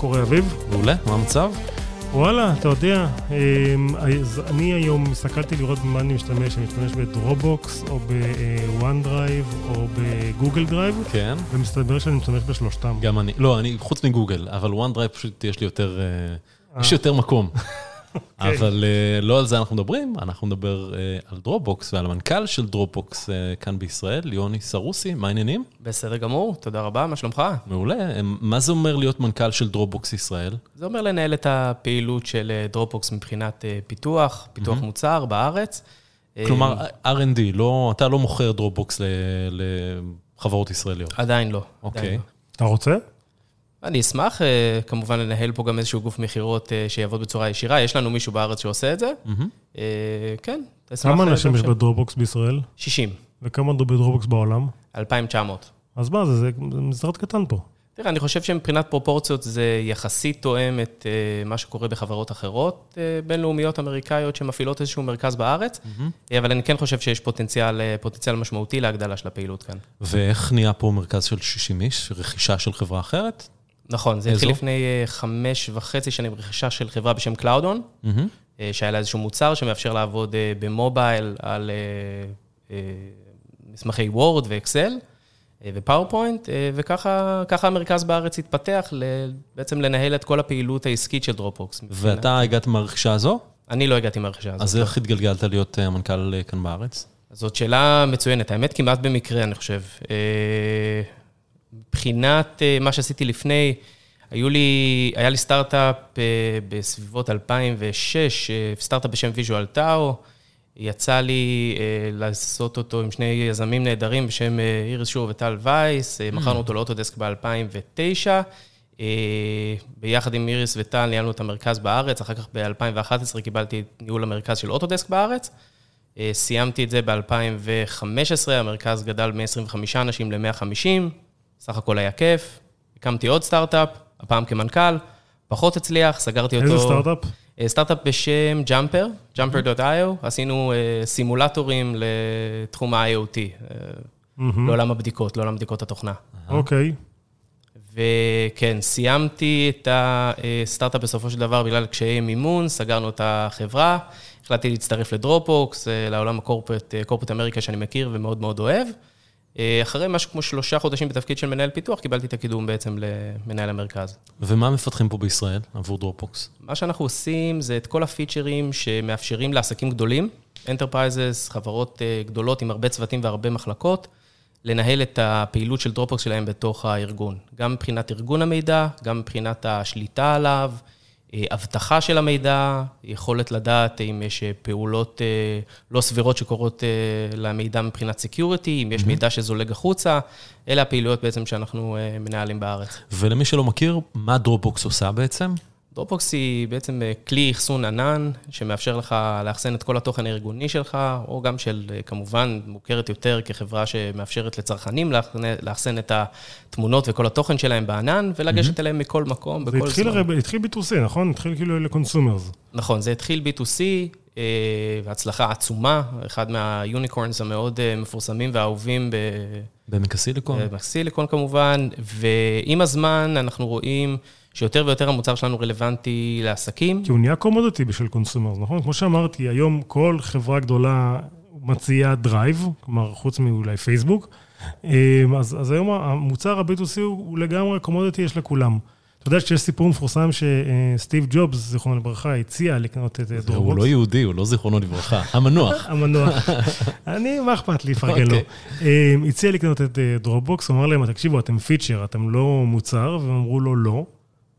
קורה, אביב? מעולה, מה המצב? וואלה, אתה יודע, אמ, אז אני היום הסתכלתי לראות במה אני משתמש, אני משתמש ב Dropbox, או ב OneDrive, או ב Google Drive, כן. ומסתבר שאני משתמש בשלושתם. גם אני, לא, אני חוץ מגוגל, אבל OneDrive פשוט יש לי יותר, אה, יש יותר מקום. אוקיי. אבל אה, לא על זה אנחנו מדברים, אנחנו נדבר אה, על Dropbox ועל המנכ"ל של Dropbox אה, כאן בישראל, יוני סרוסי, מה העניינים? בסדר גמור, תודה רבה, מה שלומך? מעולה. מה זה אומר להיות מנכ"ל של Dropbox ישראל? זה אומר לנהל את הפעילות של Dropbox מבחינת פיתוח, פיתוח מוצר בארץ. כלומר, R&D, לא, אתה לא מוכר Dropbox לחברות ישראליות. עדיין לא. אוקיי. לא. אתה רוצה? אני אשמח אה, כמובן לנהל פה גם איזשהו גוף מכירות אה, שיעבוד בצורה ישירה, יש לנו מישהו בארץ שעושה את זה. אה, כן, אשמח, כמה אנשים יש ב Dropbox בישראל? 60, וכמה ב Dropbox בעולם? 2,900. אז מה, זה זה משרד קטן פה. תראה, אני חושב שמבחינת פרופורציות זה יחסית תואם את אה, מה שקורה בחברות אחרות אה, בינלאומיות אמריקאיות שמפעילות איזשהו מרכז בארץ, אה, אבל אני כן חושב שיש פוטנציאל, פוטנציאל משמעותי להגדלה של הפעילות כאן. ואיך נהיה פה מרכז של 60 איש? רכישה של חברה אחרת? נכון, זה? התחיל לפני אה, חמש וחצי שנים רכישה של חברה בשם קלאודון. אה, שהיה לה איזשהו מוצר שמאפשר לעבוד אה, במובייל על מסמכי Word ו Excel ו PowerPoint, וככה ככה המרכז בארץ התפתח ל- בעצם לנהל את כל הפעילות העסקית של Dropbox. ואתה הגעת מהרכישה הזו? אני לא הגעתי מהרכישה הזאת. אז איך התגלגלת להיות מנכ"ל אה, כאן בארץ? זאת שאלה מצוינת, האמת כמעט במקרה, אני חושב. מבחינת אה, מה שעשיתי לפני, היו לי, היה לי סטארט-אפ אה, בסביבות 2006, אה, סטארט-אפ בשם Visual Tao. יצא לי לעשות אותו עם שני יזמים נהדרים בשם איריס שור וטל וייס, אה, מכרנו אותו לאוטודסק ב-2009. אה, ביחד עם איריס וטל ניהלנו את המרכז בארץ, אחר כך ב-2011 קיבלתי את ניהול המרכז של אוטודסק בארץ. סיימתי את זה ב-2015, המרכז גדל מ-25 אנשים ל-150, סך הכל היה כיף. הקמתי עוד סטארט-אפ, הפעם כמנכ"ל, פחות הצליח, סגרתי אותו. איזה סטארט-אפ? אה, סטארט-אפ בשם Jumper, jumper.io, עשינו אה, סימולטורים לתחום ה-IoT, אה, לעולם הבדיקות, לעולם בדיקות התוכנה. אוקיי. וכן, סיימתי את הסטארט-אפ בסופו של דבר בגלל קשיי מימון, סגרנו את החברה, החלטתי להצטרף ל Dropbox, לעולם ה corporate, אה, corporate America שאני מכיר ומאוד מאוד אוהב. אה, אחרי משהו כמו שלושה חודשים בתפקיד של מנהל פיתוח, קיבלתי את הקידום בעצם למנהל המרכז. ומה מפתחים פה בישראל עבור Dropbox? מה שאנחנו עושים זה את כל הפיצ'רים שמאפשרים לעסקים גדולים, Enterprises, חברות אה, גדולות עם הרבה צוותים והרבה מחלקות, לנהל את הפעילות של Dropbox שלהם בתוך הארגון. גם מבחינת ארגון המידע, גם מבחינת השליטה עליו, אבטחה של המידע, יכולת לדעת אם יש אה, פעולות אה, לא סבירות שקורות אה, למידע מבחינת security, אם יש מידע שזולג החוצה, אלה הפעילויות בעצם שאנחנו אה, מנהלים בארץ. ולמי שלא מכיר, מה Dropbox עושה בעצם? Dropbox היא בעצם אה, כלי אחסון ענן, שמאפשר לך לאחסן את כל התוכן הארגוני שלך, או גם של, אה, כמובן, מוכרת יותר כחברה שמאפשרת לצרכנים לאחסן- את התמונות וכל התוכן שלהם בענן, ולגשת אליהם מכל מקום, זה בכל התחיל זמן. הרי, התחיל B2C, נכון? התחיל כאילו ל consumers. נכון, זה התחיל B2C, אה, והצלחה עצומה, אחד מה unicorns המאוד מפורסמים והאהובים ב... בעמק הסיליקון? בסיליקון כמובן, ועם הזמן אנחנו רואים שיותר ויותר המוצר שלנו רלוונטי לעסקים. כי הוא נהיה commodity בשביל consumers, נכון? כמו שאמרתי, היום כל חברה גדולה מציעה drive, כלומר, חוץ מאולי פייסבוק. אמ, אז, אז היום המוצר ה-B2C הוא, הוא לגמרי commodity, יש לכולם. אתה יודע שיש סיפור מפורסם שסטיב ג'ובס, זיכרונו לברכה, הציע לקנות את אה, הוא Dropbox. לא יהודי, הוא לא זיכרונו לברכה. המנוח. המנוח. אני, מה אכפת לי, לפרגן לו. אוקיי. אמ, הציע לקנות את אה, Dropbox, הוא אמר להם, תקשיבו, אתם feature, אתם לא מוצר, והם אמרו לו לא.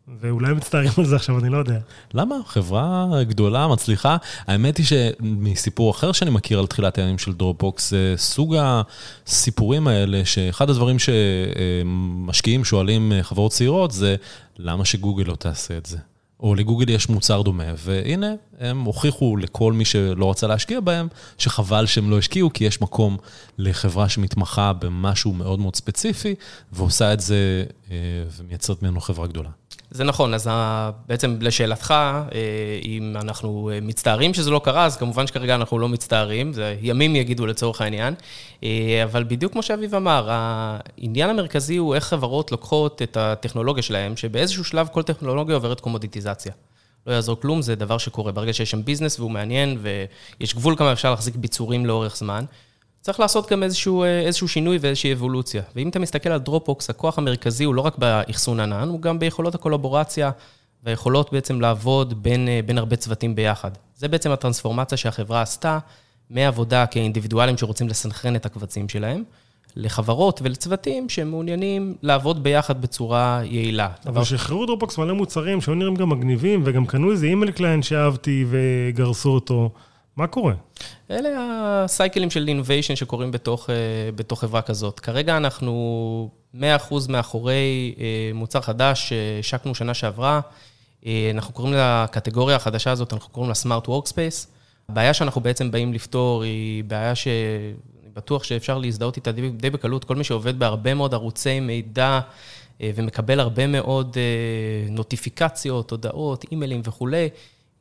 ואולי מצטערים על זה עכשיו, אני לא יודע. למה? חברה גדולה, מצליחה. האמת היא שמסיפור אחר שאני מכיר על תחילת הימים של Dropbox, זה סוג הסיפורים האלה, שאחד הדברים שמשקיעים שואלים אה, חברות צעירות זה, למה שגוגל לא תעשה את זה? או לגוגל יש מוצר דומה, והנה, הם הוכיחו לכל מי שלא רצה להשקיע בהם, שחבל שהם לא השקיעו, כי יש מקום לחברה שמתמחה במשהו מאוד מאוד ספציפי, ועושה את זה אה, ומייצרת ממנו חברה גדולה. זה נכון, אז בעצם לשאלתך, אה, אם אנחנו אה, מצטערים שזה לא קרה, אז כמובן שכרגע אנחנו לא מצטערים, זה ימים יגידו לצורך העניין. אה, אבל בדיוק כמו שאביב אמר, העניין המרכזי הוא איך חברות לוקחות את הטכנולוגיה שלהן, שבאיזשהו שלב כל טכנולוגיה עוברת קומודיטיזציה. לא יעזור כלום, זה דבר שקורה. ברגע שיש שם business והוא מעניין, ויש גבול כמה אפשר להחזיק פיצ'רים לאורך זמן, צריך לעשות גם איזשהו, איזשהו שינוי ואיזושהי אבולוציה. ואם אתה מסתכל על Dropbox, הכוח המרכזי הוא לא רק באחסון ענן, הוא גם ביכולות הקולבורציה והיכולות בעצם לעבוד בין, בין הרבה צוותים ביחד. זה בעצם הטרנספורמציה שהחברה עשתה מעבודה כאינדיבידואלים שרוצים לסנכרן את הקבצים שלהם, לחברות ולצוותים שמעוניינים לעבוד ביחד בצורה יעילה. אבל שחררו Dropbox מלא מוצרים שהיו נראים גם מגניבים, וגם קנו איזה email client שאהבתי וגרסו אותו. מה קורה? אלה הסייקלים של innovation שקורים בתוך, אה, בתוך חברה כזאת. כרגע אנחנו 100% מאחורי אה, מוצר חדש שהשקנו שנה שעברה. אה, אנחנו קוראים לקטגוריה החדשה הזאת, אנחנו קוראים לה smart workspace. הבעיה שאנחנו בעצם באים לפתור היא בעיה שאני בטוח שאפשר להזדהות איתה די, די בקלות. כל מי שעובד בהרבה מאוד ערוצי מידע ומקבל הרבה מאוד נוטיפיקציות, הודעות, אימיילים וכולי,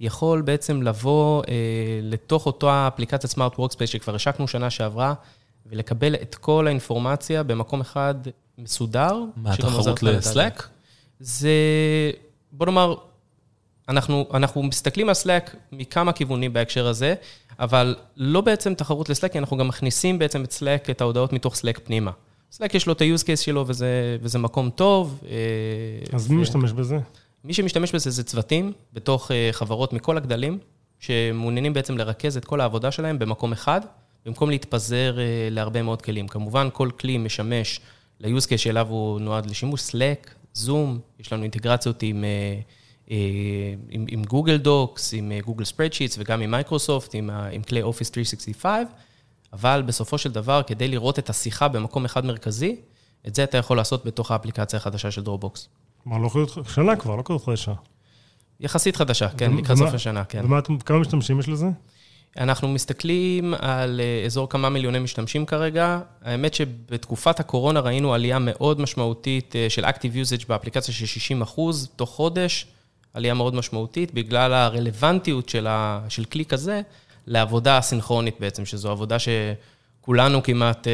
יכול בעצם לבוא אה, לתוך אותה אפליקציית smart workspace שכבר השקנו שנה שעברה, ולקבל את כל האינפורמציה במקום אחד מסודר. מה, תחרות ל Slack? זה, בוא נאמר, אנחנו, אנחנו מסתכלים על Slack מכמה כיוונים בהקשר הזה, אבל לא בעצם תחרות ל Slack, כי אנחנו גם מכניסים בעצם את Slack, את ההודעות מתוך Slack פנימה. Slack יש לו את ה-use case שלו וזה, וזה מקום טוב. אה, אז ו... מי משתמש בזה? מי שמשתמש בזה זה צוותים בתוך אה, חברות מכל הגדלים, שמעוניינים בעצם לרכז את כל העבודה שלהם במקום אחד, במקום להתפזר אה, להרבה מאוד כלים. כמובן, כל כלי משמש ל-use case שאליו הוא נועד לשימוש, Slack, Zoom, יש לנו אינטגרציות עם, אה, עם, עם Google Docs, עם Google Spreadsheets וגם עם מייקרוסופט, עם, עם כלי Office 365, אבל בסופו של דבר, כדי לראות את השיחה במקום אחד מרכזי, את זה אתה יכול לעשות בתוך האפליקציה החדשה של דרובוקס. כלומר, לא כזאת שנה כבר, לא כזאת חדשה. יחסית חדשה, כן, לקראת סוף השנה, כן. וכמה משתמשים יש לזה? אנחנו מסתכלים על אה, אזור כמה מיליוני משתמשים כרגע. האמת שבתקופת הקורונה ראינו עלייה מאוד משמעותית אה, של Active Usage באפליקציה של 60 אחוז תוך חודש, עלייה מאוד משמעותית, בגלל הרלוונטיות של, ה, של כלי כזה לעבודה הסינכרונית בעצם, שזו עבודה ש... כולנו כמעט אה,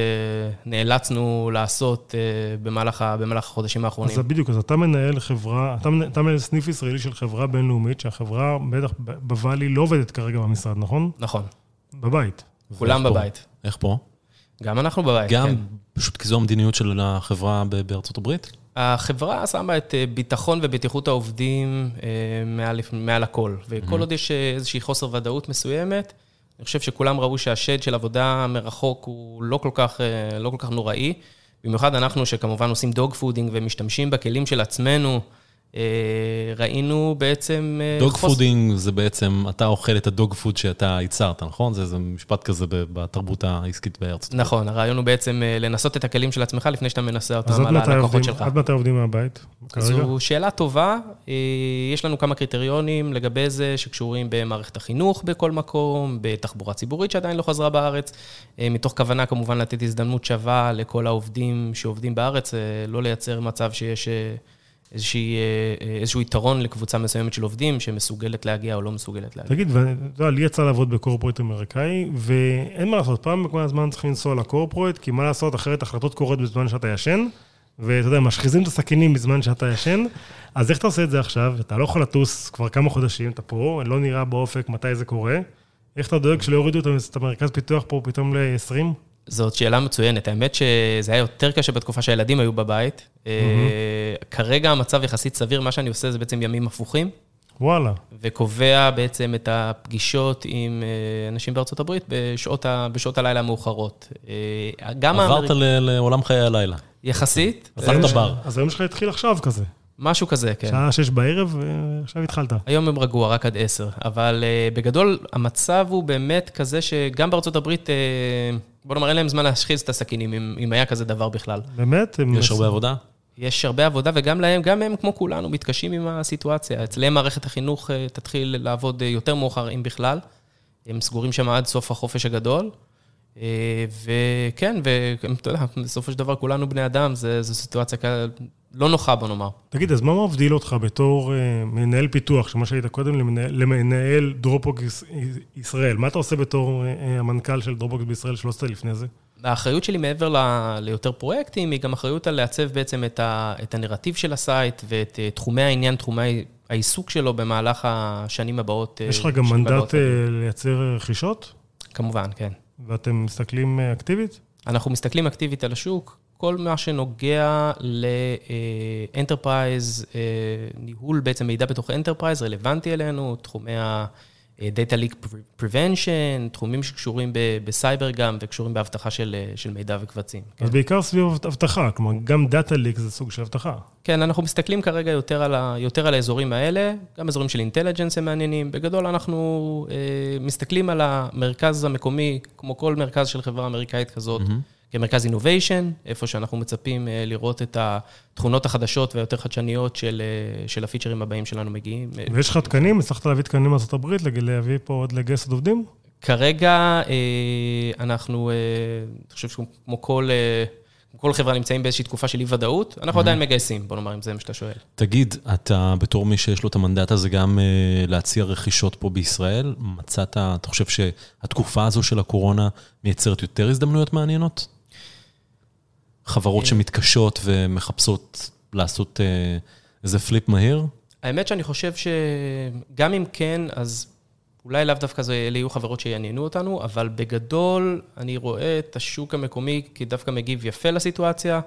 נאלצנו לעשות אה, במהלך, במהלך החודשים האחרונים. אז בדיוק, אז אתה מנהל חברה, אתה, אתה מנהל סניף ישראלי של חברה בינלאומית, שהחברה בטח בוואלי לא עובדת כרגע במשרד, נכון? נכון. בבית. כולם בבית. פה? איך פה? גם אנחנו בבית, גם, כן. גם, פשוט כי זו המדיניות של החברה בארצות הברית? החברה שמה את ביטחון ובטיחות העובדים מעל, מעל הכל, וכל mm-hmm. עוד יש איזושהי חוסר ודאות מסוימת, אני חושב שכולם ראו שהשד של עבודה מרחוק הוא לא כל כך, אה, לא כל כך נוראי. במיוחד אנחנו, שכמובן עושים dogfooding ומשתמשים בכלים של עצמנו, ראינו בעצם... אה, דוג חוס... fooding זה בעצם, אתה אוכל את ה dog food שאתה ייצרת, נכון? זה, זה משפט כזה בתרבות העסקית בארצות הברית. נכון, הרעיון הוא בעצם לנסות את הכלים של עצמך לפני שאתה מנסה אותם על הלקוחות שלך. עד מתי עובדים מהבית? זו שאלה טובה. יש לנו כמה קריטריונים לגבי זה שקשורים במערכת החינוך בכל מקום, בתחבורה ציבורית שעדיין לא חזרה בארץ, מתוך כוונה כמובן לתת הזדמנות שווה לכל העובדים שעובדים בארץ, לא לייצר מצב שיש... איזושהי, אה, איזשהו יתרון לקבוצה מסוימת של עובדים שמסוגלת להגיע או לא מסוגלת להגיע. תגיד, ואתה יודע, לי יצא לעבוד בקורפרויט אמריקאי, ואין מה לעשות, פעם בכמה זמן צריכים לנסוע לקורפרויט, כי מה לעשות, אחרת החלטות קורות בזמן שאתה ישן, ואתה יודע, משחיזים את הסכינים בזמן שאתה ישן, אז איך אתה עושה את זה עכשיו? אתה לא יכול לטוס כבר כמה חודשים, אתה פה, לא נראה באופק מתי זה קורה. איך אתה דואג שלא יורידו את המרכז פיתוח פה פתאום ל-20? זאת שאלה מצוינת. האמת שזה היה יותר קשה בתקופה שהילדים היו בבית. Mm-hmm. כרגע המצב יחסית סביר, מה שאני עושה זה בעצם ימים הפוכים. וואלה. וקובע בעצם את הפגישות עם אה, אנשים בארצות הברית בשעות, ה, בשעות הלילה המאוחרות. אה, גם עברת האמריק... לעולם חיי הלילה. יחסית. עזרת בר. אז היום שלך התחיל עכשיו כזה. משהו כזה, כן. שעה שש בערב, ועכשיו התחלת. היום הם רגוע, רק עד עשר. אבל uh, בגדול, המצב הוא באמת כזה שגם בארצות הברית, uh, בוא נאמר, אין להם זמן להשחיז את הסכינים, אם, אם היה כזה דבר בכלל. באמת? יש הרבה עבודה? יש הרבה עבודה, וגם להם, גם הם, כמו כולנו, מתקשים עם הסיטואציה. אצלם מערכת החינוך uh, תתחיל לעבוד uh, יותר מאוחר, אם בכלל. הם סגורים שם עד סוף החופש הגדול. וכן, ואתה יודע, בסופו של דבר כולנו בני אדם, זו סיטואציה לא נוחה, בוא נאמר. תגיד, אז מה מבדיל אותך בתור uh, מנהל פיתוח, שמה שהיית קודם, למנהל, למנהל דרופבוקס ישראל? מה אתה עושה בתור uh, המנכ"ל של דרופבוקס בישראל שלא עשית לפני זה? האחריות שלי מעבר ל, ליותר פרויקטים, היא גם אחריות על לעצב בעצם את, ה, את הנרטיב של ה site ואת uh, תחומי העניין, תחומי העיסוק שלו במהלך השנים הבאות. יש לך גם מנדט uh, לייצר רכישות? כמובן, כן. ואתם מסתכלים uh, אקטיבית? אנחנו מסתכלים אקטיבית על השוק. כל מה שנוגע ל enterprise, ניהול בעצם מידע בתוך enterprise, רלוונטי אלינו, תחומי ה... Data Leak Prevention, תחומים שקשורים בסייבר גם, וקשורים באבטחה של, של מידע וקבצים. אז כן. בעיקר סביב אבטחה, כלומר, גם Data Leak זה סוג של אבטחה. כן, אנחנו מסתכלים כרגע יותר על, ה, יותר על האזורים האלה, גם אזורים של intelligence הם מעניינים. בגדול, אנחנו אה, מסתכלים על המרכז המקומי, כמו כל מרכז של חברה אמריקאית כזאת. Mm-hmm. כמרכז אינוביישן, איפה שאנחנו מצפים אה, לראות את התכונות החדשות והיותר חדשניות של, אה, של הפיצ'רים הבאים שלנו מגיעים. ויש לך תקנים? הצלחת להביא תקנים מארה"ב, להביא פה עוד לגייס עוד עובדים? כרגע אה, אנחנו, אני חושב שכמו כל... כל חברה נמצאים באיזושהי תקופה של אי-ודאות, אנחנו עדיין מגייסים, בוא נאמר, אם זה מה שאתה שואל. תגיד, אתה בתור מי שיש לו את המנדט הזה גם להציע רכישות פה בישראל, מצאת, אתה חושב שהתקופה הזו של הקורונה מייצרת יותר הזדמנויות מעניינות? חברות אה. שמתקשות ומחפשות לעשות אה, איזה פליפ מהיר? האמת שאני חושב שגם אם כן, אז אולי לאו דווקא אלה יהיו חברות שיעניינו אותנו, אבל בגדול אני רואה את השוק המקומי כדווקא מגיב יפה לסיטואציה.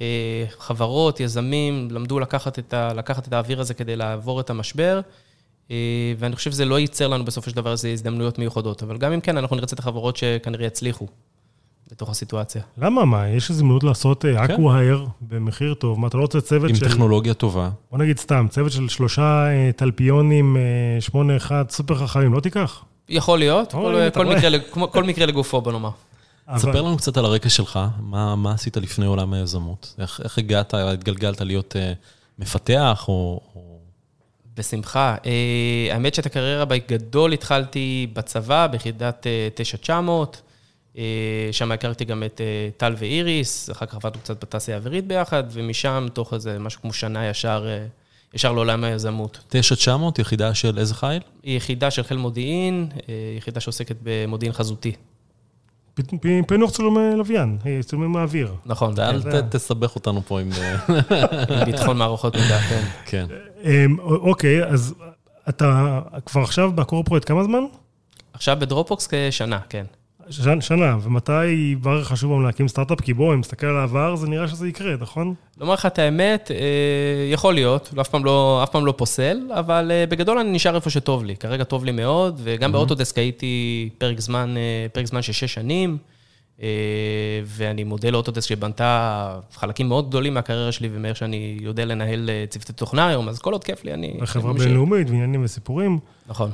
אה, חברות, יזמים, למדו לקחת את, ה, לקחת את האוויר הזה כדי לעבור את המשבר, ואני חושב שזה לא ייצר לנו בסופו של דבר איזה הזדמנויות מיוחדות, אבל גם אם כן, אנחנו נרצה את החברות שכנראה יצליחו. בתוך הסיטואציה. למה? מה, יש הזדמנות לעשות אקווהייר כן. במחיר טוב, מה, אתה לא רוצה צוות עם של... עם טכנולוגיה טובה. בוא נגיד סתם, צוות של שלושה אה, תלפיונים, אה, שמונה אחד, סופר חכמים, לא תיקח? יכול להיות, כל, כל, מקרה, כל מקרה לגופו, בוא נאמר. אבל... ספר לנו קצת על הרקע שלך, מה, מה עשית לפני עולם היזמות? איך, איך הגעת, התגלגלת להיות uh, מפתח או... או... בשמחה. Uh, האמת שאת הקריירה בגדול התחלתי בצבא, ביחידת uh, 9900. אה, שם הכרתי גם את אה, טל ואיריס, אחר כך עבדנו קצת בתעשייה האווירית ביחד, ומשם, תוך איזה משהו כמו שנה ישר, אה, ישר לעולם היזמות. 9900, יחידה של איזה חיל? היא יחידה של חיל מודיעין, יחידה שעוסקת במודיעין חזותי. פענוח צילומי לוויין, צילומי מהאוויר. נכון. אל תסבך אותנו פה עם... ביטחון מערכות מידע, כן. כן. אוקיי, אז אתה כבר עכשיו בקורפורט כמה זמן? עכשיו בדרופבוקס כשנה, כן. שנה, ומתי כבר חשוב לנו להקים סטארט-אפ? כי בוא, אם נסתכל על העבר, זה נראה שזה יקרה, נכון? לומר לך את האמת, אה, יכול להיות, אף פעם לא, אף פעם לא פוסל, אבל אה, בגדול אני נשאר איפה שטוב לי. כרגע טוב לי מאוד, וגם באוטודסק הייתי פרק זמן, אה, פרק זמן של שש שנים, ואני מודה לאוטודסק שבנתה חלקים מאוד גדולים מהקריירה שלי, ומאיך שאני יודע לנהל צוותי תוכנה היום, אז כל עוד כיף לי, אני... חברה בינלאומית, ועניינים וסיפורים. נכון.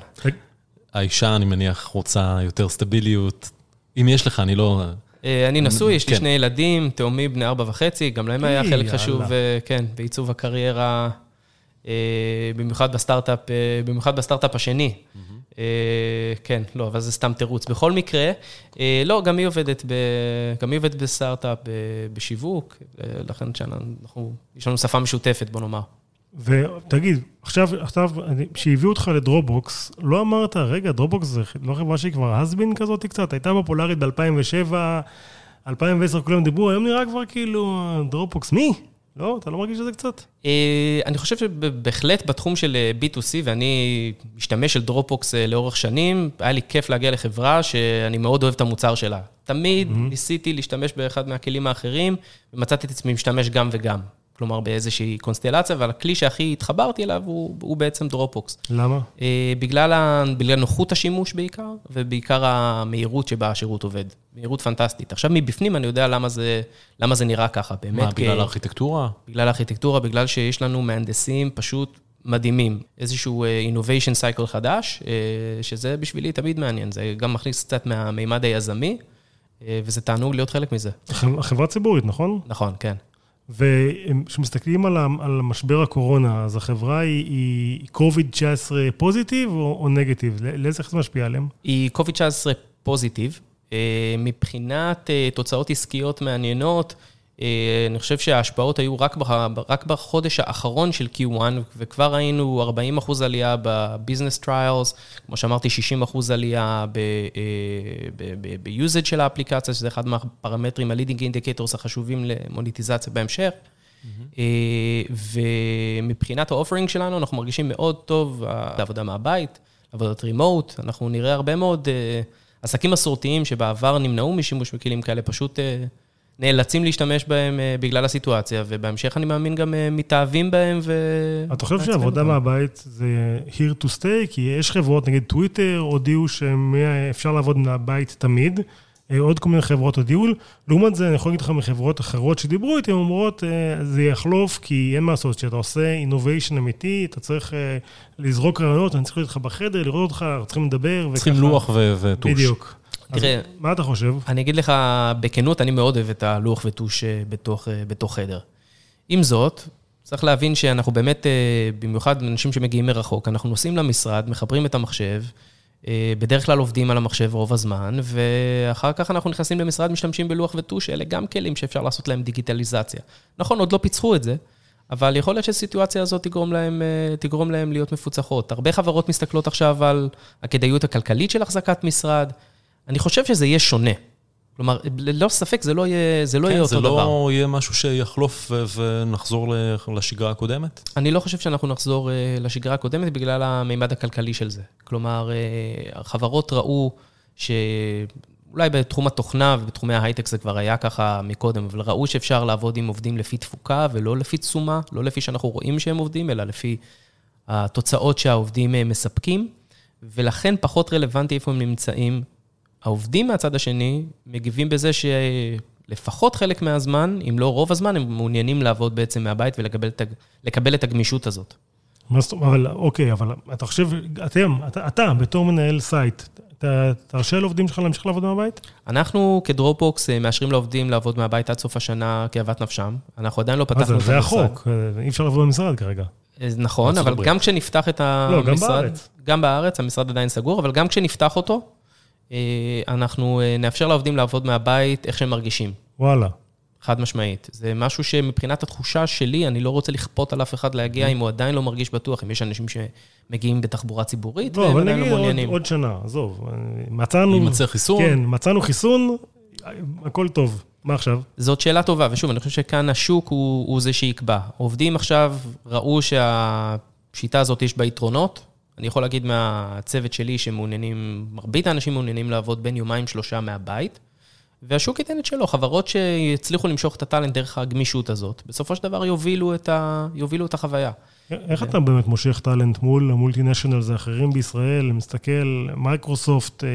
האישה, אני מניח, רוצה יותר סטביליות, אם יש לך, אני לא... אה, אני נשוי, יש לי כן. שני ילדים, תאומים בני ארבע וחצי, גם להם היה חלק חשוב, אה, כן, בעיצוב הקריירה, אה, במיוחד בסטארט-אפ, במיוחד בסטארט-אפ השני. כן, לא, אבל זה סתם תירוץ. בכל מקרה, לא, גם היא עובדת, ב, גם היא עובדת בסטארט-אפ, בשיווק, לכן יש לנו שפה משותפת, בוא נאמר. ותגיד, עכשיו, עכשיו, כשהביאו אותך לדרופבוקס, לא אמרת, רגע, דרופבוקס זה לא חברה שהיא כבר has been כזאת קצת? הייתה פופולרית ב-2007, 2010 כולם דיברו, היום נראה כבר כאילו, דרופבוקס, מי? לא? אתה לא מרגיש את זה קצת? אה, אני חושב שבהחלט בתחום של אה, B2C, ואני משתמש של דרופבוקס אה, לאורך שנים, היה לי כיף להגיע לחברה שאני מאוד אוהב את המוצר שלה. תמיד mm-hmm. ניסיתי להשתמש באחד מהכלים האחרים, ומצאתי את עצמי משתמש גם וגם. כלומר באיזושהי קונסטלציה, אבל הכלי שהכי התחברתי אליו הוא, הוא בעצם דרופבוקס. למה? אה, בגלל, ה, בגלל נוחות השימוש בעיקר, ובעיקר המהירות שבה השירות עובד. מהירות פנטסטית. עכשיו מבפנים אני יודע למה זה, למה זה נראה ככה, באמת. מה, בגלל הארכיטקטורה? בגלל הארכיטקטורה, בגלל שיש לנו מהנדסים פשוט מדהימים. איזשהו אה, innovation cycle חדש, אה, שזה בשבילי תמיד מעניין. זה גם מכניס קצת מהמימד היזמי, וזה תענוג להיות חלק מזה. חברה ציבורית, נכון? נכון, כן. וכשמסתכלים על, על משבר הקורונה, אז החברה היא, היא COVID-19 positive או, או נגטיב? לאיזה איך זה משפיע עליהם? היא COVID-19 positive. אה, מבחינת אה, תוצאות עסקיות מעניינות, אני חושב שההשפעות היו רק, בח, רק בחודש האחרון של Q1, וכבר ראינו 40 אחוז עלייה ב business trials, כמו שאמרתי, 60 אחוז עלייה ב-usage של האפליקציה, שזה אחד מהפרמטרים, ה-leading indicators החשובים למוניטיזציה בהמשך. Mm-hmm. ומבחינת האופרינג שלנו, אנחנו מרגישים מאוד טוב לעבודה מהבית, לעבודת רימוט, אנחנו נראה הרבה מאוד עסקים מסורתיים שבעבר נמנעו משימוש בכלים כאלה, פשוט נאלצים להשתמש בהם אה, בגלל הסיטואציה, ובהמשך אני מאמין גם אה, מתאהבים בהם ו... אתה חושב שעבודה מהבית זה here to stay? כי יש חברות, נגיד טוויטר, הודיעו שאפשר לעבוד מהבית תמיד. אה, עוד כל מיני חברות הודיעו. לעומת זה, אני יכול להגיד לך מחברות אחרות שדיברו איתי, הן אומרות, זה יחלוף, כי אין מה לעשות, כשאתה עושה אינוביישן אמיתי, אתה צריך לזרוק רעיונות, אני צריך להיות איתך בחדר, לראות אותך, אנחנו צריכים לדבר. צריכים לוח וטוש. בדיוק. תראה, מה אתה חושב? אני אגיד לך בכנות, אני מאוד אוהב את הלוח וטוש אה, בתוך, אה, בתוך חדר. עם זאת, צריך להבין שאנחנו באמת, אה, במיוחד אנשים שמגיעים מרחוק, אנחנו נוסעים למשרד, מחברים את המחשב, בדרך כלל עובדים על המחשב רוב הזמן, ואחר כך אנחנו נכנסים למשרד, משתמשים בלוח וטוש, אלה גם כלים שאפשר לעשות להם דיגיטליזציה. נכון, עוד לא פיצחו את זה, אבל יכול להיות שהסיטואציה הזאת תגרום להם, תגרום להם להיות מפוצחות. הרבה חברות מסתכלות עכשיו על הכדאיות הכלכלית של החזקת משרד, אני חושב שזה יהיה שונה. כלומר, ללא ספק זה לא יהיה, זה לא כן, יהיה אותו לא דבר. כן, זה לא יהיה משהו שיחלוף ונחזור לשגרה הקודמת? אני לא חושב שאנחנו נחזור אה, לשגרה הקודמת בגלל המימד הכלכלי של זה. כלומר, אה, החברות ראו שאולי בתחום התוכנה ובתחומי ההייטק זה כבר היה ככה מקודם, אבל ראו שאפשר לעבוד עם עובדים לפי תפוקה ולא לפי תשומה, לא לפי שאנחנו רואים שהם עובדים, אלא לפי התוצאות שהעובדים אה, מספקים, ולכן פחות רלוונטי איפה הם נמצאים העובדים מהצד השני מגיבים בזה שלפחות חלק מהזמן, אם לא רוב הזמן, הם מעוניינים לעבוד בעצם מהבית ולקבל את הגמישות הזאת. מה זאת אומרת, אבל אוקיי, אבל אתה חושב, אתם, אתה, אתה בתור מנהל site, אתה תרשה לעובדים שלך להמשיך לעבוד מהבית? אנחנו כדרופבוקס אה, מאשרים לעובדים לעבוד מהבית עד סוף השנה כאוות נפשם. אנחנו עדיין לא פתחנו את המשרד. זה החוק, אי אפשר לעבוד במשרד כרגע. אה, נכון, אבל גם כשנפתח את המשרד... לא, גם בארץ. גם בארץ, המשרד עדיין סגור, אבל גם כשנפתח אותו, אה, אנחנו אה, נאפשר לעובדים לעבוד מהבית איך שהם מרגישים. וואלה. חד משמעית. זה משהו שמבחינת התחושה שלי, אני לא רוצה לכפות על אף אחד להגיע אם הוא עדיין לא מרגיש בטוח, אם יש אנשים שמגיעים בתחבורה ציבורית, לא, והם עדיין לא מעוניינים. עוד, עוד שנה, עזוב. מצאנו... יימצא חיסון. כן, מצאנו חיסון, הכל טוב. מה עכשיו? זאת שאלה טובה, ושוב, אני חושב שכאן השוק הוא, הוא זה שיקבע. עובדים עכשיו ראו שהשיטה הזאת יש בה יתרונות, אני יכול להגיד מהצוות שלי שמעוניינים, מרבית האנשים מעוניינים לעבוד בין יומיים שלושה מהבית, והשוק ייתן את שלו. חברות שיצליחו למשוך את ה talent דרך הגמישות הזאת, בסופו של דבר יובילו את, ה, יובילו את החוויה. איך אתה באמת מושך talent מול ה multinationals האחרים בישראל? מסתכל, מייקרוסופט, אה,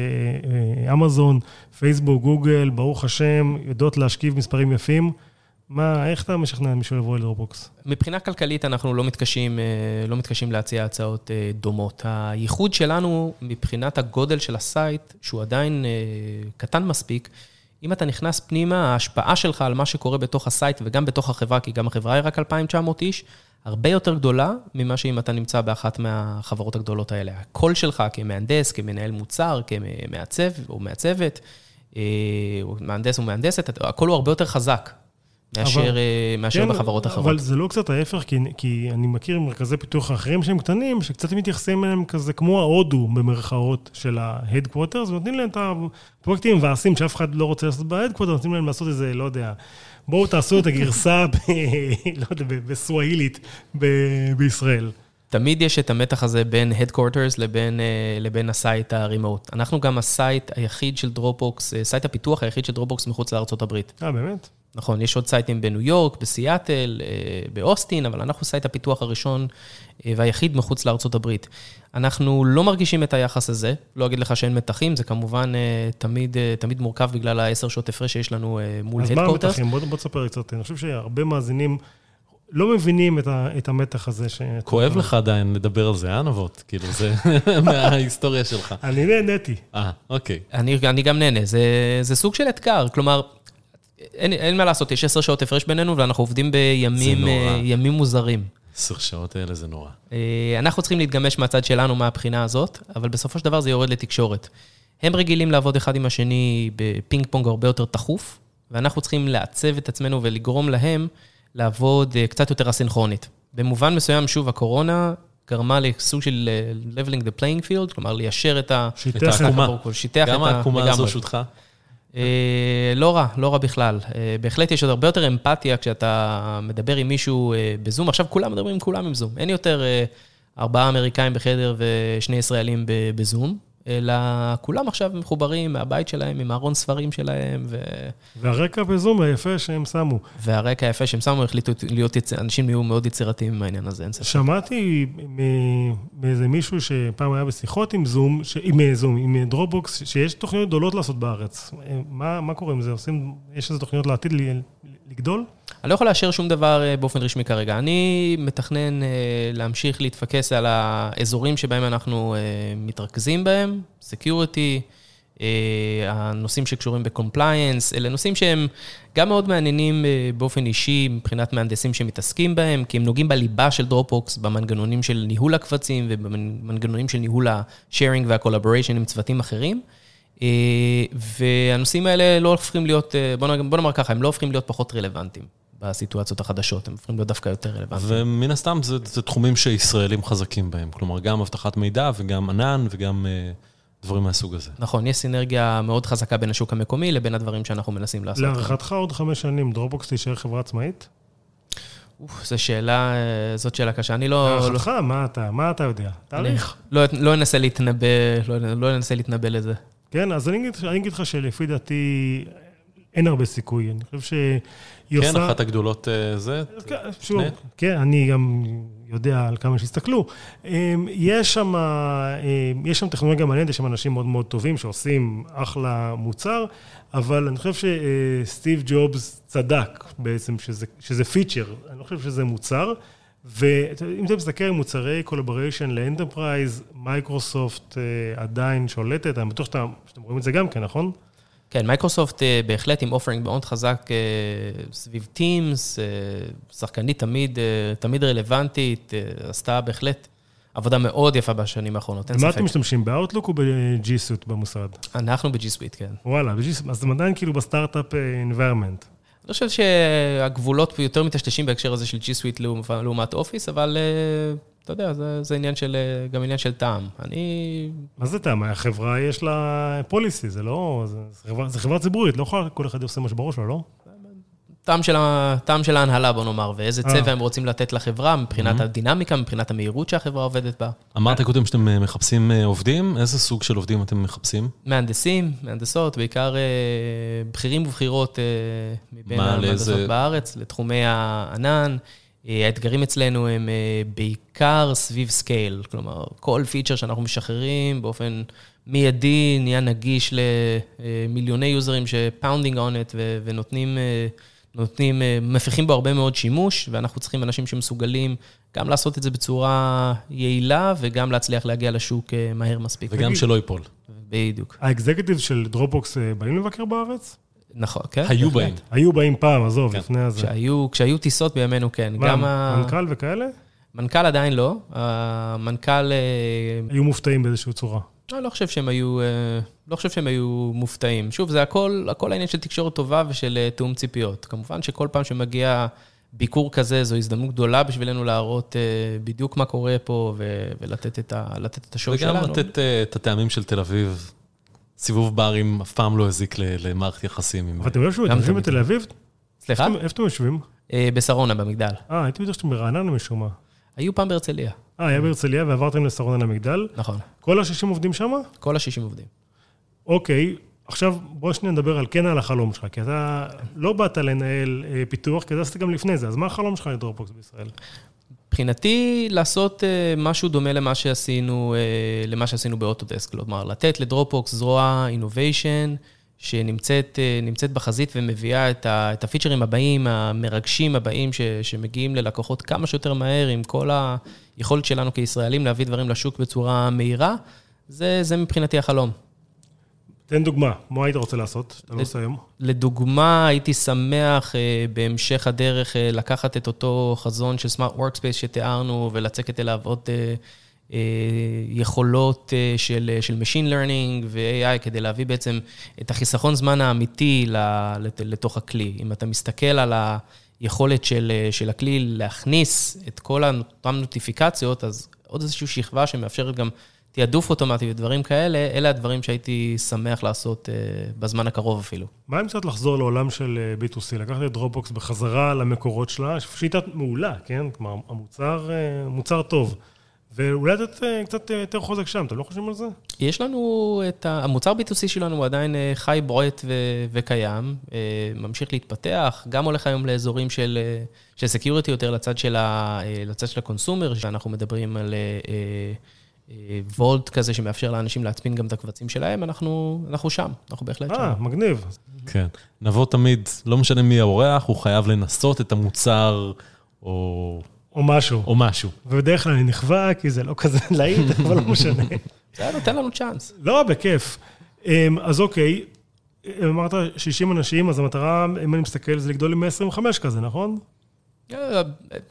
אה, אמזון, פייסבוק, גוגל, ברוך השם, יודעות להשקיע מספרים יפים. מה, איך אתה משכנע מישהו לבוא לדרופבוקס? מבחינה כלכלית אנחנו לא מתקשים, אה, לא מתקשים להציע הצעות אה, דומות. הייחוד שלנו מבחינת הגודל של ה site, שהוא עדיין אה, קטן מספיק, אם אתה נכנס פנימה, ההשפעה שלך על מה שקורה בתוך ה site וגם בתוך החברה, כי גם החברה היא רק 2,900 איש, הרבה יותר גדולה ממה שאם אתה נמצא באחת מהחברות הגדולות האלה. הקול שלך כמהנדס, כמנהל מוצר, כמעצב או מעצבת, או מהנדס או מהנדסת, הקול הוא הרבה יותר חזק מאשר, אבל, אה, מאשר כן, בחברות אחרות. אבל זה לא קצת ההפך, כי, כי אני מכיר מרכזי פיתוח אחרים שהם קטנים, שקצת מתייחסים אליהם כזה כמו ההודו במרכאות של ה-Headquarters, ונותנים להם את הפרויקטים מבאסים שאף אחד לא רוצה לעשות ב-Headquarters, נותנים להם לעשות איזה, לא יודע, בואו תעשו את הגרסה, ב, לא יודע, בסוואילית בישראל. תמיד יש את המתח הזה בין Headquarters לבין, אה, לבין ה site ה remote. אנחנו גם ה site היחיד של דרופבוקס, אה, site הפיתוח היחיד של דרופבוקס מחוץ לארצות הברית. אה, באמת? נכון, יש עוד sites בניו יורק, בסיאטל, אה, באוסטין, אבל אנחנו site הפיתוח הראשון והיחיד מחוץ לארצות הברית. אנחנו לא מרגישים את היחס הזה, לא אגיד לך שאין מתחים, זה כמובן תמיד, תמיד מורכב בגלל העשר שעות הפרש שיש לנו מול Headquarters. אז מה המתחים? בוא, בוא תספר קצת. אני חושב שהרבה מאזינים... לא מבינים את, ה, את המתח הזה. ש... כואב לך עדיין לדבר על זה, אה, נבות? כאילו, זה מההיסטוריה שלך. אני נהניתי. אה, אוקיי. אני, אני גם נהנה, זה, זה סוג של אתגר. כלומר, אין, אין מה לעשות, יש עשר שעות הפרש בינינו, ואנחנו עובדים בימים ימים מוזרים. עשר שעות האלה זה נורא. אה, אנחנו צריכים להתגמש מהצד שלנו מהבחינה הזאת, אבל בסופו של דבר זה יורד לתקשורת. הם רגילים לעבוד אחד עם השני בפינג פונג הרבה יותר תכוף, ואנחנו צריכים לעצב את עצמנו ולגרום להם לעבוד אה, קצת יותר אסינכרונית. במובן מסוים, שוב, הקורונה גרמה לסוג של אה, leveling the playing field, כלומר, ליישר את ה... שיטח את העקומה. שיטח את ה... גם העקומה הזו. שוטחה. אה, לא רע, לא רע בכלל. בהחלט יש עוד הרבה יותר אמפתיה כשאתה מדבר עם מישהו בזום. עכשיו כולם מדברים עם כולם עם זום. אין יותר ארבעה אמריקאים בחדר ושני ישראלים בזום, אלא כולם עכשיו מחוברים מהבית שלהם, עם הארון ספרים שלהם, ו... והרקע בזום היפה שהם שמו. והרקע היפה שהם שמו, החליטו להיות, יצ... אנשים נהיו מאוד יצירתיים עם העניין הזה, אין ספק. שמעתי מאיזה מישהו שפעם היה בשיחות עם זום, ש- עם אה, זום, עם דרופבוקס, שיש תוכניות גדולות לעשות בארץ. אה, מה, מה קורה עם זה? עושים, יש איזה תוכניות לעתיד לגדול? אני לא יכול לאשר שום דבר אה, באופן רשמי כרגע. אני מתכנן אה, להמשיך להתפקס על האזורים שבהם אנחנו אה, מתרכזים בהם, אה, הנושאים שקשורים ב-compliance, אלה נושאים שהם גם מאוד מעניינים באופן אישי מבחינת מהנדסים שמתעסקים בהם, כי הם נוגעים בליבה של דרופבוקס, במנגנונים של ניהול הקבצים ובמנגנונים של ניהול ה-sharing עם צוותים אחרים. והנושאים האלה לא הופכים להיות, בוא נאמר ככה, הם לא הופכים להיות פחות רלוונטיים בסיטואציות החדשות, הם הופכים להיות דווקא יותר רלוונטיים. ומן הסתם זה, זה תחומים שישראלים חזקים בהם. כלומר, גם אבטחת מידע וגם ענן וגם אה, דברים מהסוג הזה. נכון, יש סינרגיה מאוד חזקה בין השוק המקומי לבין הדברים שאנחנו מנסים לעשות. להערכתך עוד חמש שנים דרופבוקס תישאר חברה עצמאית? אוף, זו שאלה, אה, זאת שאלה קשה. אני לא... לא- להערכתך, מה אתה, מה אתה יודע? תאריך. לא, לא אנסה להתנבא, לא, לא אנסה להתנבא לזה. כן, אז אני אגיד, אני אגיד לך שלפי דעתי אין הרבה סיכוי. אני חושב שהיא כן, עושה... אחת הגדולות אה, זה. כן, שוב. כן, אני גם יודע על כמה שהסתכלו. אמ, יש שם, אמ, יש שם טכנולוגיה מעניינת, יש שם אנשים מאוד מאוד טובים שעושים אחלה מוצר, אבל אני חושב שסטיב ג'ובס צדק בעצם שזה, שזה פיצ'ר, אני לא חושב שזה מוצר. ואם אתה מסתכל על מוצרי collaboration ל enterprise, מייקרוסופט אה, עדיין שולטת, אני בטוח שאתם רואים את זה גם כן, נכון? כן, מייקרוסופט אה, בהחלט עם offering מאוד חזק אה, סביב Teams, אה, שחקנית תמיד, תמיד רלוונטית, עשתה בהחלט עבודה מאוד יפה בשנים האחרונות, אין במה ספק. אתם משתמשים, באאוטלוק או ב-G Suite במשרד? אנחנו ב-G Suite, כן. וואלה, אז אתם עדיין כאילו בסטארט-אפ environment. אני חושב שהגבולות יותר מטשטשים בהקשר הזה של Suite לעומת- אופיס, אבל אתה יודע, זה, זה עניין של, אה, גם עניין של טעם. אני... מה זה טעם? החברה יש לה פוליסי, זה לא... זה, זה, חברה, זה חברה ציבורית, לא יכולה כל אחד עושה מה שבראש שלו, לא? טעם של, טעם של ההנהלה, בוא נאמר, ואיזה אה. צבע הם רוצים לתת לחברה מבחינת הדינמיקה, מבחינת המהירות שהחברה עובדת בה. אמרת קודם שאתם אה, מחפשים אה, עובדים, איזה סוג של עובדים אתם מחפשים? מהנדסים, מהנדסות, בעיקר אה, בכירים ובכירות אה, מבין מה, המהנדסות לאיזה- בארץ, לתחומי הענן. אה, האתגרים אצלנו הם אה, בעיקר סביב scale, כלומר, כל פיצ'ר שאנחנו משחררים באופן מיידי נהיה נגיש למיליוני יוזרים ש pounding on it ונותנים, אה, נותנים, מפיחים בו הרבה מאוד שימוש, ואנחנו צריכים אנשים שמסוגלים גם לעשות את זה בצורה יעילה וגם להצליח להגיע לשוק מהר מספיק. וגם שלא ייפול. בדיוק. ה executive של דרופבוקס באים לבקר בארץ? נכון, כן. היו. באים. היו באים פעם, עזוב, כן. לפני הזה. כשהיו, כשהיו טיסות בימינו, כן. מה, גם ה- מנכ"ל וכאלה? מנכ"ל עדיין לא. המנכ"ל, אה, היו מופתעים באיזושהי צורה. אני לא חושב שהם היו, אה, לא חושב שהם היו מופתעים. שוב, זה הכל, הכל העניין של תקשורת טובה ושל אה, תיאום ציפיות. כמובן שכל פעם שמגיע ביקור כזה, זו הזדמנות גדולה בשבילנו להראות אה, בדיוק מה קורה פה ו- ולתת את, ה, לתת את ה show שלנו. וגם לתת אה, את הטעמים של תל אביב. סיבוב ברים אף פעם לא הזיק ל- למערכת יחסים עם... אבל אתם אתם יושבים. בתל אביב? סליחה? איפה- איפה אתם יושבים? אה, בשרונה, במגדל. אה, הייתי בטוח שאתם ברעננה משום מה. היו פעם בהרצליה, אה, היה בהרצליה ועברתם לשרונה למגדל. נכון. כל ה-60 עובדים שם? כל ה-60 עובדים. אוקיי, עכשיו בוא שניה נדבר על כן על החלום שלך, כי אתה לא באת לנהל אה, פיתוח, כי אתה עשית גם לפני זה, אז מה החלום שלך לדרופבוקס בישראל? מבחינתי, לעשות אה, משהו דומה למה שעשינו, אה, למה שעשינו באוטודסק, כלומר, לתת לדרופבוקס זרוע innovation, שנמצאת נמצאת בחזית ומביאה את, ה, את הפיצ'רים הבאים, המרגשים הבאים, ש, שמגיעים ללקוחות כמה שיותר מהר, עם כל היכולת שלנו כישראלים להביא דברים לשוק בצורה מהירה, זה, זה מבחינתי החלום. תן דוגמה, מה היית רוצה לעשות, שאתה לא עושה היום? לדוגמה, הייתי שמח אה, בהמשך הדרך אה, לקחת את אותו חזון של smart workspace שתיארנו ולצקת אליו עוד, אה, יכולות של, של Machine Learning ו-AI כדי להביא בעצם את החיסכון זמן האמיתי לתוך הכלי. אם אתה מסתכל על היכולת של, של הכלי להכניס את כל אותן נוטיפיקציות, אז עוד איזושהי שכבה שמאפשרת גם תעדוף אוטומטי ודברים כאלה, אלה הדברים שהייתי שמח לעשות אה, בזמן הקרוב אפילו. מה אם קצת לחזור לעולם של אה, B2C? לקחת את דרופבוקס בחזרה למקורות שלה, שיטה מעולה, כן? כלומר, המוצר אה, מוצר טוב. ואולי לתת קצת יותר חוזק שם, אתם לא חושבים על זה? יש לנו את ה... המוצר B2C שלנו הוא עדיין חי, בועט ו... וקיים, ממשיך להתפתח, גם הולך היום לאזורים של, של security יותר לצד של, ה... לצד של ה consumer, שאנחנו מדברים על vault כזה שמאפשר לאנשים להצפין גם את הקבצים שלהם, אנחנו, אנחנו שם, אנחנו בהחלט שם. אה, מגניב. כן. נבוא תמיד, לא משנה מי האורח, הוא חייב לנסות את המוצר, או... או משהו. או משהו. ובדרך כלל אני נכווה, כי זה לא כזה להיט, אבל לא משנה. זה נותן לנו צ'אנס. לא, בכיף. אמ, אז אוקיי, אמרת 60 אנשים, אז המטרה, אם אני מסתכל, זה לגדול עם 125 כזה, נכון? אה,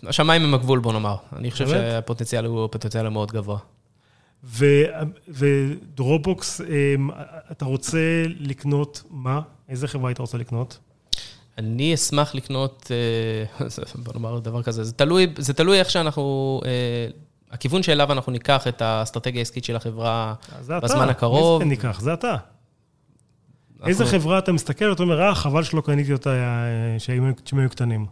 השמיים הם הגבול, בוא נאמר. אני חושב שהפוטנציאל הוא פוטנציאל מאוד גבוה. ודרופבוקס, אמ, אתה רוצה לקנות מה? איזה חברה היית רוצה לקנות? אני אשמח לקנות, אה, בוא נאמר דבר כזה, זה תלוי, זה תלוי איך שאנחנו, אה, הכיוון שאליו אנחנו ניקח את האסטרטגיה העסקית של החברה בזמן הקרוב. מי זה ניקח? זה אתה. איזה חברה אתה מסתכל ואתה אומר, אה, חבל שלא קניתי אותה אה, כשהם היו קטנים.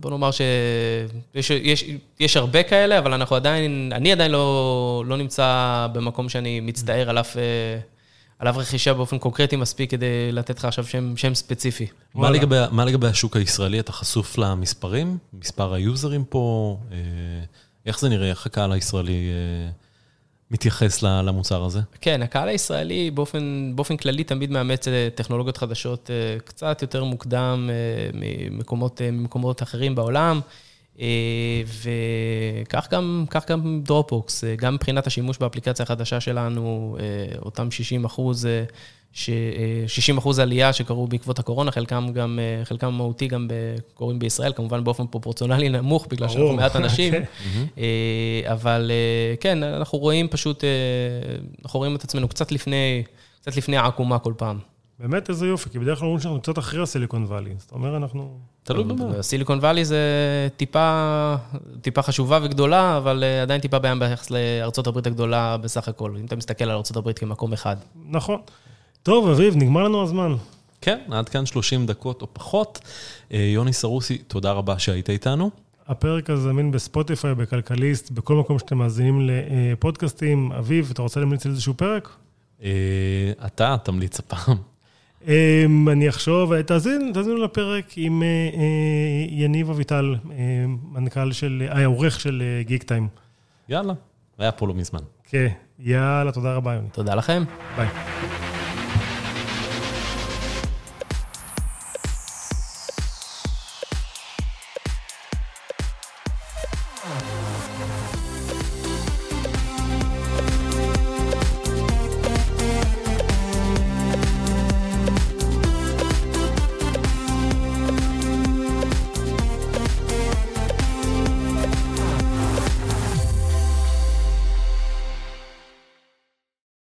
בוא נאמר שיש יש, יש הרבה כאלה, אבל אנחנו עדיין, אני עדיין לא, לא נמצא במקום שאני מצטער על אף... אה, עליו רכישה באופן קונקרטי מספיק כדי לתת לך עכשיו שם, שם ספציפי. מה לגבי, מה לגבי השוק הישראלי? אתה חשוף למספרים? מספר היוזרים פה? אה, איך זה נראה? איך הקהל הישראלי מתייחס למוצר הזה? כן, הקהל הישראלי באופן, באופן כללי תמיד מאמץ אה, טכנולוגיות חדשות אה, קצת יותר מוקדם אה, ממקומות, ממקומות אחרים בעולם. וכך גם, גם דרופבוקס, גם מבחינת השימוש באפליקציה החדשה שלנו, אותם 60 אחוז ש-60 אחוז עלייה שקרו בעקבות הקורונה, חלקם גם, אה, חלקם מהותי גם קורים בישראל, כמובן באופן פרופורציונלי נמוך, בגלל שאנחנו מעט אנשים. אה, אבל אה, כן, אנחנו רואים פשוט, אנחנו רואים את עצמנו קצת לפני, קצת לפני העקומה כל פעם. באמת איזה יופי, כי בדרך כלל אומרים שאנחנו קצת אחרי הסיליקון וואלי. זאת אומרת, אנחנו... תלוי במה. סיליקון וואלי זה טיפה, טיפה חשובה וגדולה, אבל עדיין טיפה בים ביחס לארה"ב הגדולה בסך הכל, אם אתה מסתכל על ארה"ב כמקום אחד. נכון. טוב, אביב, נגמר לנו הזמן. כן, עד כאן 30 דקות או פחות. אה, יוני סרוסי, תודה רבה שהיית איתנו. הפרק הזה זמין בספוטיפיי, בכלכליסט, בכל מקום שאתם מאזינים לפודקאסטים. אביב, אתה רוצה להמליץ על איזשהו פרק? אה, אתה תמליץ הפעם. אמ, אני אחשוב, תאזין, תאזינו לפרק עם אה, יניב אביטל, מנכ"ל של, העורך של גיק טיים. יאללה, היה פה לא מזמן. כן, יאללה, תודה רבה, יוני. תודה לכם. ביי.